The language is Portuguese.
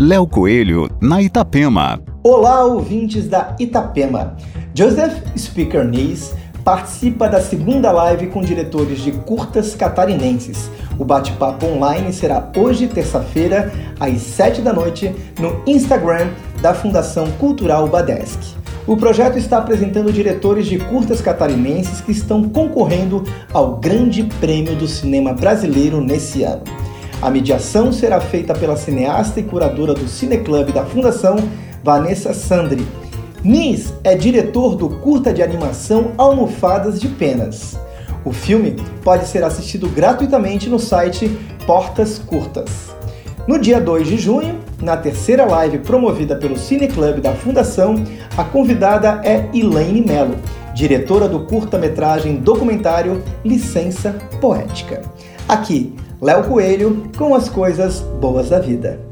Léo Coelho, na Itapema. Olá, ouvintes da Itapema. Joseph Speaker Nis participa da segunda live com diretores de curtas catarinenses. O bate-papo online será hoje, terça-feira, às 7 da noite, no Instagram da Fundação Cultural Badesc. O projeto está apresentando diretores de curtas catarinenses que estão concorrendo ao Grande Prêmio do Cinema Brasileiro nesse ano. A mediação será feita pela cineasta e curadora do Cineclube da Fundação, Vanessa Sandri Nis é diretor do curta de animação Almofadas de Penas. O filme pode ser assistido gratuitamente no site Portas Curtas. No dia 2 de junho, na terceira live promovida pelo Cine Club da Fundação, a convidada é Elaine Mello, diretora do curta-metragem documentário Licença Poética. Aqui, Léo Coelho com as coisas boas da vida.